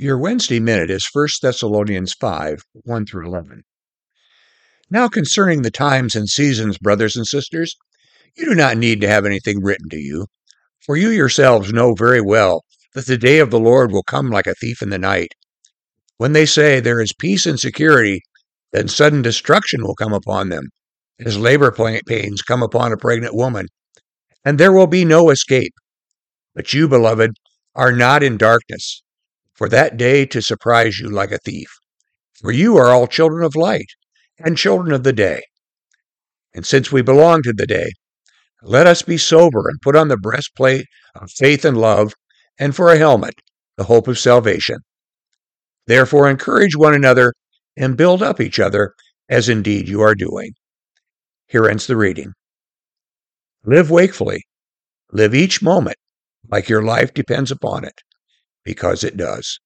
Your Wednesday minute is 1 Thessalonians 5 1 through 11. Now, concerning the times and seasons, brothers and sisters, you do not need to have anything written to you, for you yourselves know very well that the day of the Lord will come like a thief in the night. When they say there is peace and security, then sudden destruction will come upon them, as labor pains come upon a pregnant woman, and there will be no escape. But you, beloved, are not in darkness for that day to surprise you like a thief. For you are all children of light and children of the day. And since we belong to the day, let us be sober and put on the breastplate of faith and love, and for a helmet, the hope of salvation. Therefore, encourage one another and build up each other, as indeed you are doing. Here ends the reading. Live wakefully. Live each moment like your life depends upon it because it does.